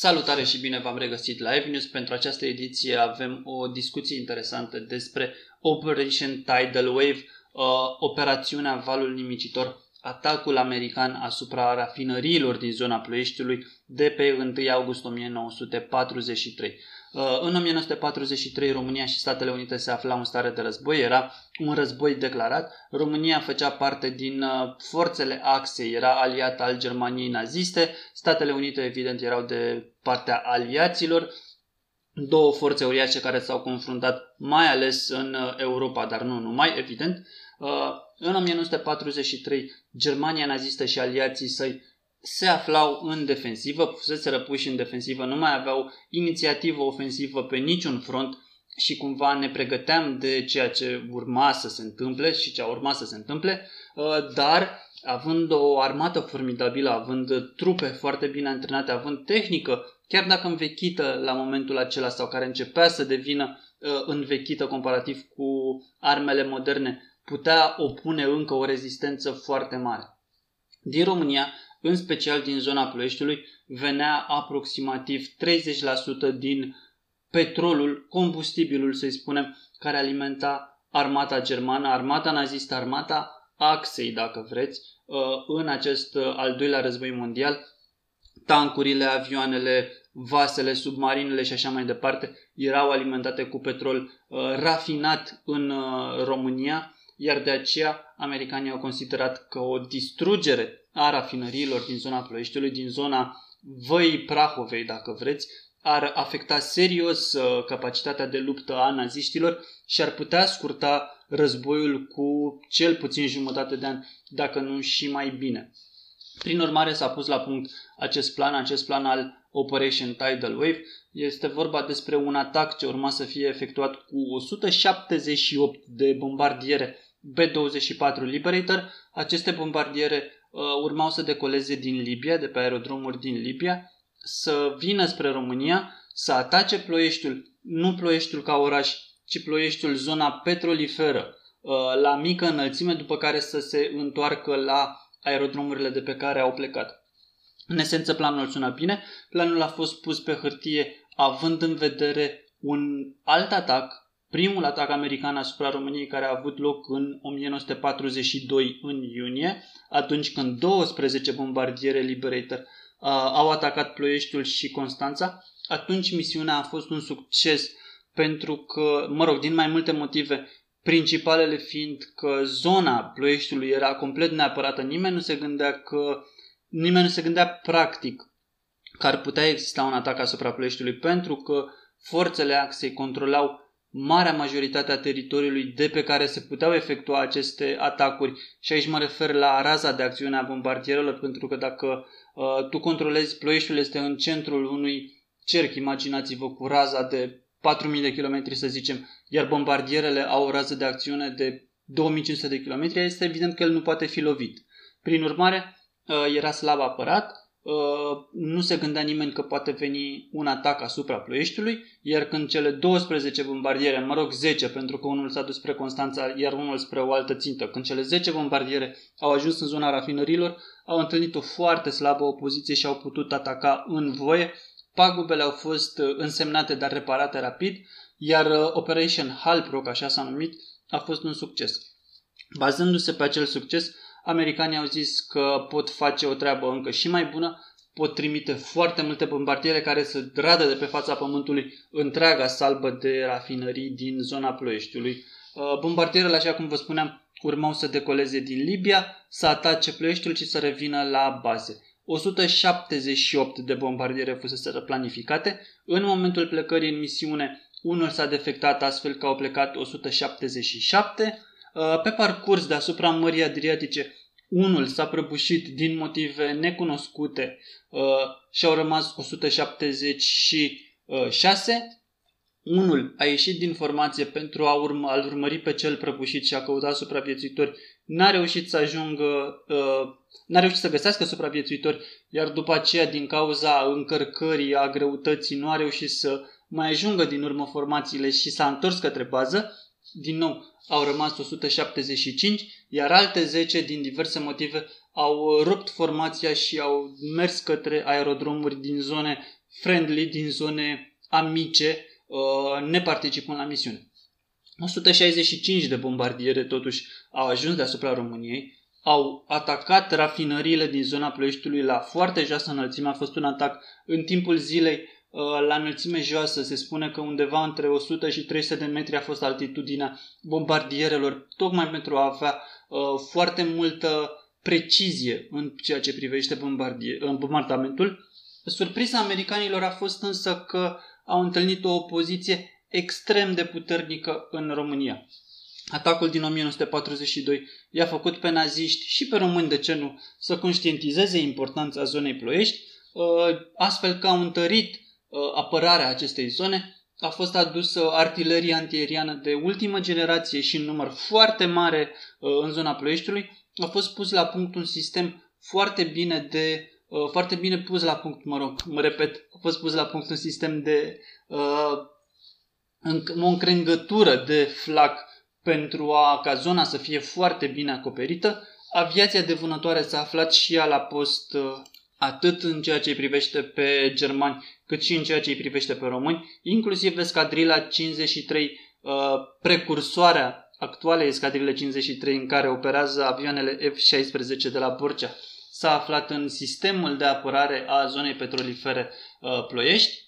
Salutare și bine v-am regăsit la News. Pentru această ediție avem o discuție interesantă despre Operation Tidal Wave, uh, operațiunea Valul Nimicitor, atacul american asupra rafinăriilor din zona Ploieștiului de pe 1 august 1943. Uh, în 1943 România și Statele Unite se aflau în stare de război, era un război declarat. România făcea parte din uh, forțele axei, era aliat al Germaniei naziste, Statele Unite evident erau de partea aliaților, două forțe uriașe care s-au confruntat mai ales în uh, Europa, dar nu numai, evident. În 1943 Germania nazistă și aliații săi se aflau în defensivă, fusese răpuși în defensivă, nu mai aveau inițiativă ofensivă pe niciun front și cumva ne pregăteam de ceea ce urma să se întâmple și ce a urmat să se întâmple, uh, dar având o armată formidabilă, având trupe foarte bine antrenate, având tehnică, chiar dacă învechită la momentul acela sau care începea să devină uh, învechită comparativ cu armele moderne, putea opune încă o rezistență foarte mare. Din România în special din zona Ploieștiului, venea aproximativ 30% din petrolul, combustibilul, să-i spunem, care alimenta armata germană, armata nazistă, armata Axei, dacă vreți, uh, în acest uh, al doilea război mondial, tancurile, avioanele, vasele, submarinele și așa mai departe erau alimentate cu petrol uh, rafinat în România, iar de aceea americanii au considerat că o distrugere a rafinăriilor din zona Ploieștiului, din zona Văii Prahovei, dacă vreți, ar afecta serios uh, capacitatea de luptă a naziștilor și ar putea scurta războiul cu cel puțin jumătate de an, dacă nu și mai bine. Prin urmare s-a pus la punct acest plan, acest plan al Operation Tidal Wave. Este vorba despre un atac ce urma să fie efectuat cu 178 de bombardiere B-24 Liberator. Aceste bombardiere Uh, urmau să decoleze din Libia, de pe aerodromuri din Libia, să vină spre România, să atace Ploieștiul, nu Ploieștiul ca oraș, ci Ploieștiul, zona petroliferă, uh, la mică înălțime, după care să se întoarcă la aerodromurile de pe care au plecat. În esență, planul sună bine. Planul a fost pus pe hârtie având în vedere un alt atac primul atac american asupra României care a avut loc în 1942 în iunie, atunci când 12 bombardiere Liberator uh, au atacat Ploieștiul și Constanța, atunci misiunea a fost un succes pentru că, mă rog, din mai multe motive, principalele fiind că zona Ploieștiului era complet neapărată, nimeni nu se gândea că nimeni nu se gândea practic că ar putea exista un atac asupra Ploieștiului pentru că forțele axei controlau marea majoritate a teritoriului de pe care se puteau efectua aceste atacuri și aici mă refer la raza de acțiune a bombardierelor pentru că dacă uh, tu controlezi, Ploieștiul este în centrul unui cerc, imaginați-vă cu raza de 4000 de kilometri să zicem, iar bombardierele au o rază de acțiune de 2500 de kilometri, este evident că el nu poate fi lovit. Prin urmare, uh, era slab apărat Uh, nu se gândea nimeni că poate veni un atac asupra Ploieștiului, iar când cele 12 bombardiere, mă rog 10 pentru că unul s-a dus spre Constanța, iar unul spre o altă țintă, când cele 10 bombardiere au ajuns în zona rafinărilor, au întâlnit o foarte slabă opoziție și au putut ataca în voie. Pagubele au fost uh, însemnate, dar reparate rapid, iar uh, Operation Halprock, așa s-a numit, a fost un succes. Bazându-se pe acel succes, americanii au zis că pot face o treabă încă și mai bună, pot trimite foarte multe bombardiere care să radă de pe fața pământului întreaga salbă de rafinării din zona Ploieștiului. Uh, bombardierele, așa cum vă spuneam, urmau să decoleze din Libia, să atace Ploieștiul și să revină la baze. 178 de bombardiere fusese planificate. În momentul plecării în misiune, unul s-a defectat astfel că au plecat 177. Uh, pe parcurs deasupra Mării Adriatice, unul s-a prăbușit din motive necunoscute uh, și au rămas 176. Unul a ieșit din formație pentru a urma, a urmări pe cel prăbușit și a căutat supraviețuitori. N-a reușit să ajungă, uh, n-a reușit să găsească supraviețuitori, iar după aceea, din cauza încărcării, a greutății, nu a reușit să mai ajungă din urmă formațiile și s-a întors către bază. Din nou, au rămas 175, iar alte 10 din diverse motive au rupt formația și au mers către aerodromuri din zone friendly din zone amice uh, neparticipând la misiune. 165 de bombardiere totuși au ajuns deasupra României, au atacat rafinăriile din zona Ploieștiului la foarte joasă înălțime. A fost un atac în timpul zilei uh, la înălțime joasă. Se spune că undeva între 100 și 300 de metri a fost altitudinea bombardierelor, tocmai pentru a avea uh, foarte multă precizie în ceea ce privește bombardamentul. Surpriza americanilor a fost însă că au întâlnit o opoziție extrem de puternică în România. Atacul din 1942 i-a făcut pe naziști și pe români, de ce nu, să conștientizeze importanța zonei Ploiești, uh, astfel că au întărit uh, apărarea acestei zone, a fost adusă artilerie antieriană de ultimă generație și în număr foarte mare uh, în zona Ploieștiului, a fost pus la punct un sistem foarte bine de foarte bine pus la punct, mă rog, mă repet, a fost pus la punct un sistem de uh, o încrengătură de flac pentru a, ca zona să fie foarte bine acoperită. Aviația de vânătoare s-a aflat și ea la post uh, atât în ceea ce îi privește pe germani, cât și în ceea ce îi privește pe români, inclusiv escadrila 53, uh, precursoarea actuale escadrile 53 în care operează avioanele F-16 de la Borcea, s-a aflat în sistemul de apărare a zonei petrolifere uh, Ploiești.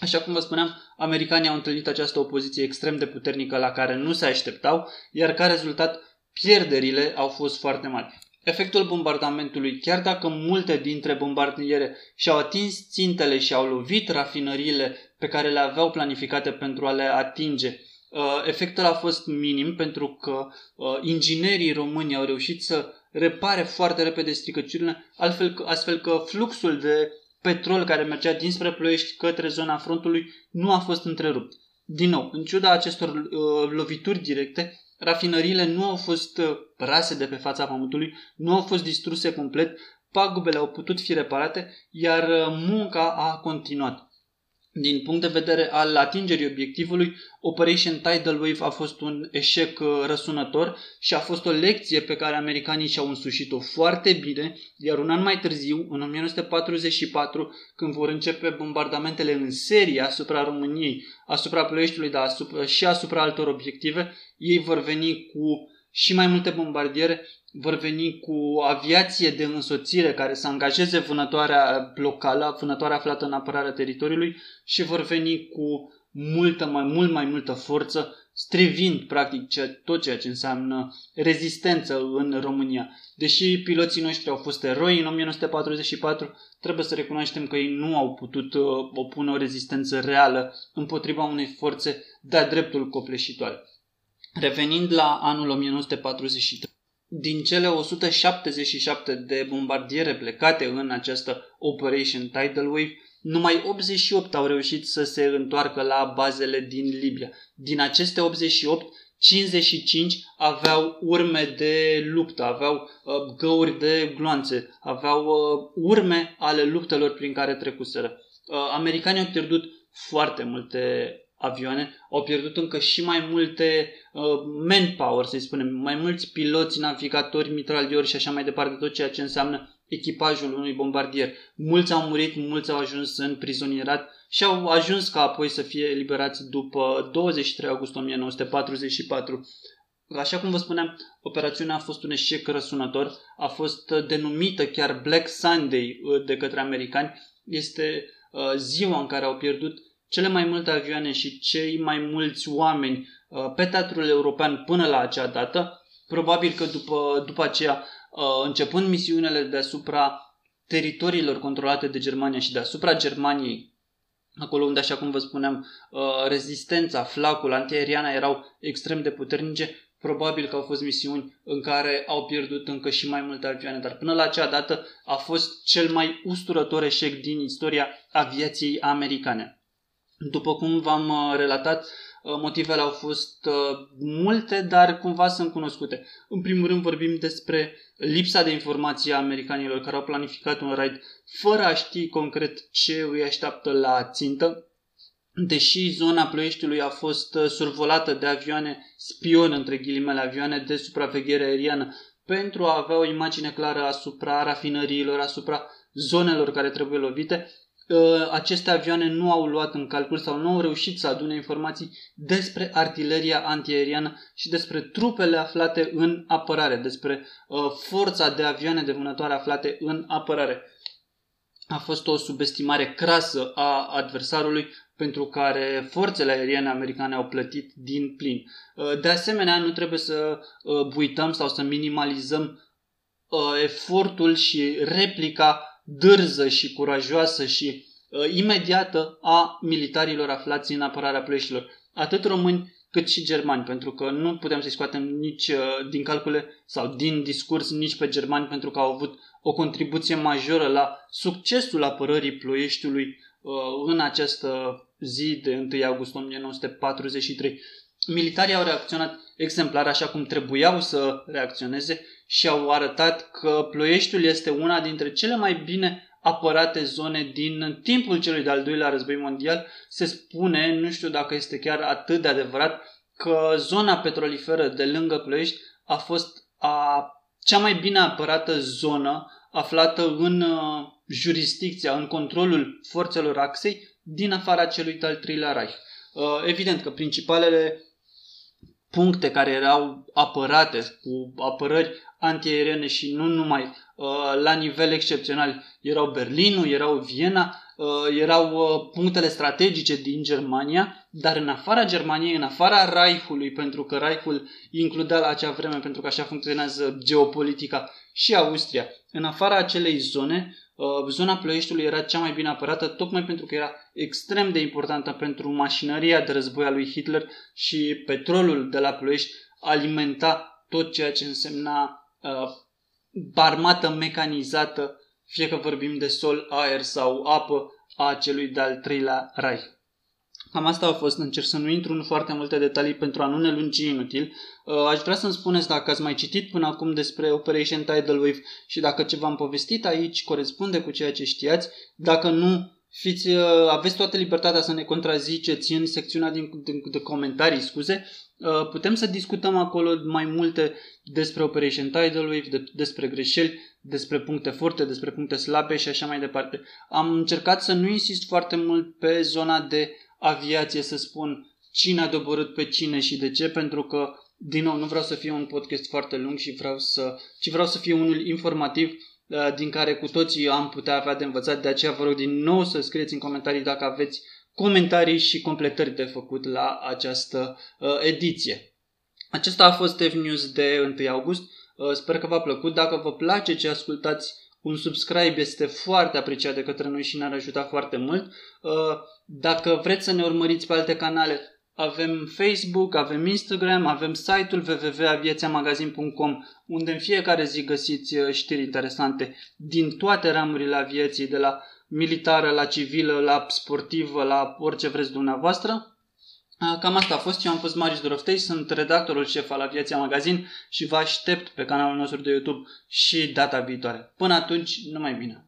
Așa cum vă spuneam, americanii au întâlnit această opoziție extrem de puternică la care nu se așteptau, iar ca rezultat pierderile au fost foarte mari. Efectul bombardamentului, chiar dacă multe dintre bombardiere și-au atins țintele și au lovit rafinăriile pe care le aveau planificate pentru a le atinge, uh, efectul a fost minim pentru că uh, inginerii români au reușit să repare foarte repede stricăciunile, astfel că fluxul de petrol care mergea dinspre Ploiești către zona frontului nu a fost întrerupt. Din nou, în ciuda acestor uh, lovituri directe, rafinăriile nu au fost uh, rase de pe fața pământului, nu au fost distruse complet, pagubele au putut fi reparate, iar uh, munca a continuat. Din punct de vedere al atingerii obiectivului, Operation Tidal Wave a fost un eșec uh, răsunător și a fost o lecție pe care americanii și-au însușit-o foarte bine, iar un an mai târziu, în 1944, când vor începe bombardamentele în serie asupra României, asupra Ploieștiului, dar asupra, și asupra altor obiective, ei vor veni cu și mai multe bombardiere vor veni cu aviație de însoțire care să angajeze vânătoarea locală, vânătoarea aflată în apărarea teritoriului și vor veni cu multă, mai mult mai multă forță, strivind practic tot ceea ce înseamnă rezistență în România. Deși piloții noștri au fost eroi în 1944, trebuie să recunoaștem că ei nu au putut uh, opune o rezistență reală împotriva unei forțe de-a dreptul copleșitoare. Revenind la anul 1943, din cele 177 de bombardiere plecate în această Operation Tidal Wave, numai 88 au reușit să se întoarcă la bazele din Libia. Din aceste 88, 55 aveau urme de luptă, aveau uh, găuri de gloanțe, aveau uh, urme ale luptelor prin care trecuseră. Uh, americanii au pierdut foarte multe avioane, au pierdut încă și mai multe uh, manpower, să spunem, mai mulți piloți, navigatori, mitraliori și așa mai departe, tot ceea ce înseamnă echipajul unui bombardier. Mulți au murit, mulți au ajuns în prizonierat și au ajuns ca apoi să fie eliberați după 23 august 1944. Așa cum vă spuneam, operațiunea a fost un eșec răsunător, a fost denumită chiar Black Sunday uh, de către americani. Este uh, ziua în care au pierdut cele mai multe avioane și cei mai mulți oameni uh, pe teatrul european până la acea dată. Probabil că după, după aceea, uh, începând misiunile deasupra teritoriilor controlate de Germania și deasupra Germaniei, acolo unde, așa cum vă spuneam, uh, rezistența, flacul, antiaeriana erau extrem de puternice, probabil că au fost misiuni în care au pierdut încă și mai multe avioane, dar până la acea dată a fost cel mai usturător eșec din istoria aviației americane. După cum v-am uh, relatat, uh, motivele au fost uh, multe, dar cumva sunt cunoscute. În primul rând vorbim despre lipsa de informații a americanilor care au planificat un raid fără a ști concret ce îi așteaptă la țintă. Deși zona Ploieștiului a fost survolată de avioane spion, între ghilimele avioane de supraveghere aeriană, pentru a avea o imagine clară asupra rafinăriilor, asupra zonelor care trebuie lovite, uh, aceste avioane nu au luat în calcul sau nu au reușit să adune informații despre artileria antiaeriană și despre trupele aflate în apărare, despre uh, forța de avioane de vânătoare aflate în apărare. A fost o subestimare crasă a adversarului pentru care forțele aeriene americane au plătit din plin. Uh, de asemenea, nu trebuie să uh, uităm sau să minimalizăm uh, efortul și replica dârză și curajoasă și imediată a militarilor aflați în apărarea plășilor, atât români cât și germani, pentru că nu putem să-i scoatem nici din calcule sau din discurs nici pe germani pentru că au avut o contribuție majoră la succesul apărării ploieștiului în această zi de 1 august 1943. Militarii au reacționat exemplar așa cum trebuiau să reacționeze și au arătat că Ploieștiul este una dintre cele mai bine apărate zone din timpul celui de-al doilea război mondial. Se spune, nu știu dacă este chiar atât de adevărat, că zona petroliferă de lângă Ploiești a fost a cea mai bine apărată zonă aflată în uh, jurisdicția, în controlul forțelor axei din afara celui de-al treilea Reich. Uh, evident că principalele puncte care erau apărate cu apărări antiaeriene și nu numai uh, la nivel excepțional. Erau Berlinul, erau Viena, uh, erau punctele strategice din Germania, dar în afara Germaniei, în afara Reichului, pentru că Reichul includea la acea vreme, pentru că așa funcționează geopolitica, și Austria, în afara acelei zone, Uh, zona Ploieștiului era cea mai bine apărată tocmai pentru că era extrem de importantă pentru mașinăria de război a lui Hitler și petrolul de la Ploiești alimenta tot ceea ce însemna uh, armată mecanizată, fie că vorbim de sol, aer sau apă, a celui de-al treilea Reich. Cam asta a fost, încerc să nu intru în foarte multe detalii pentru a nu ne lungi inutil. Uh, aș vrea să-mi spuneți dacă ați mai citit până acum despre Operation Tidal Wave și dacă ce v-am povestit aici corespunde cu ceea ce știați. Dacă nu, fiți, uh, aveți toată libertatea să ne contraziceți în secțiunea din, de, de comentarii, scuze. Uh, putem să discutăm acolo mai multe despre Operation Tidal Wave, de, despre greșeli, despre puncte forte, despre puncte slabe și așa mai departe. Am încercat să nu insist foarte mult pe zona de aviație să spun cine a doborât pe cine și de ce, pentru că, din nou, nu vreau să fie un podcast foarte lung și vreau să, ci vreau să fie unul informativ uh, din care cu toții am putea avea de învățat. De aceea vă rog din nou să scrieți în comentarii dacă aveți comentarii și completări de făcut la această uh, ediție. Acesta a fost F News de 1 august. Uh, sper că v-a plăcut. Dacă vă place ce ascultați, un subscribe este foarte apreciat de către noi și ne-ar ajuta foarte mult. Uh, dacă vreți să ne urmăriți pe alte canale, avem Facebook, avem Instagram, avem site-ul www.aviațiamagazin.com unde în fiecare zi găsiți uh, știri interesante din toate ramurile aviației, de la militară, la civilă, la sportivă, la orice vreți dumneavoastră. Uh, cam asta a fost. Eu am fost Marius Doroftei, sunt redactorul șef al Aviația Magazin și vă aștept pe canalul nostru de YouTube și data viitoare. Până atunci, numai bine!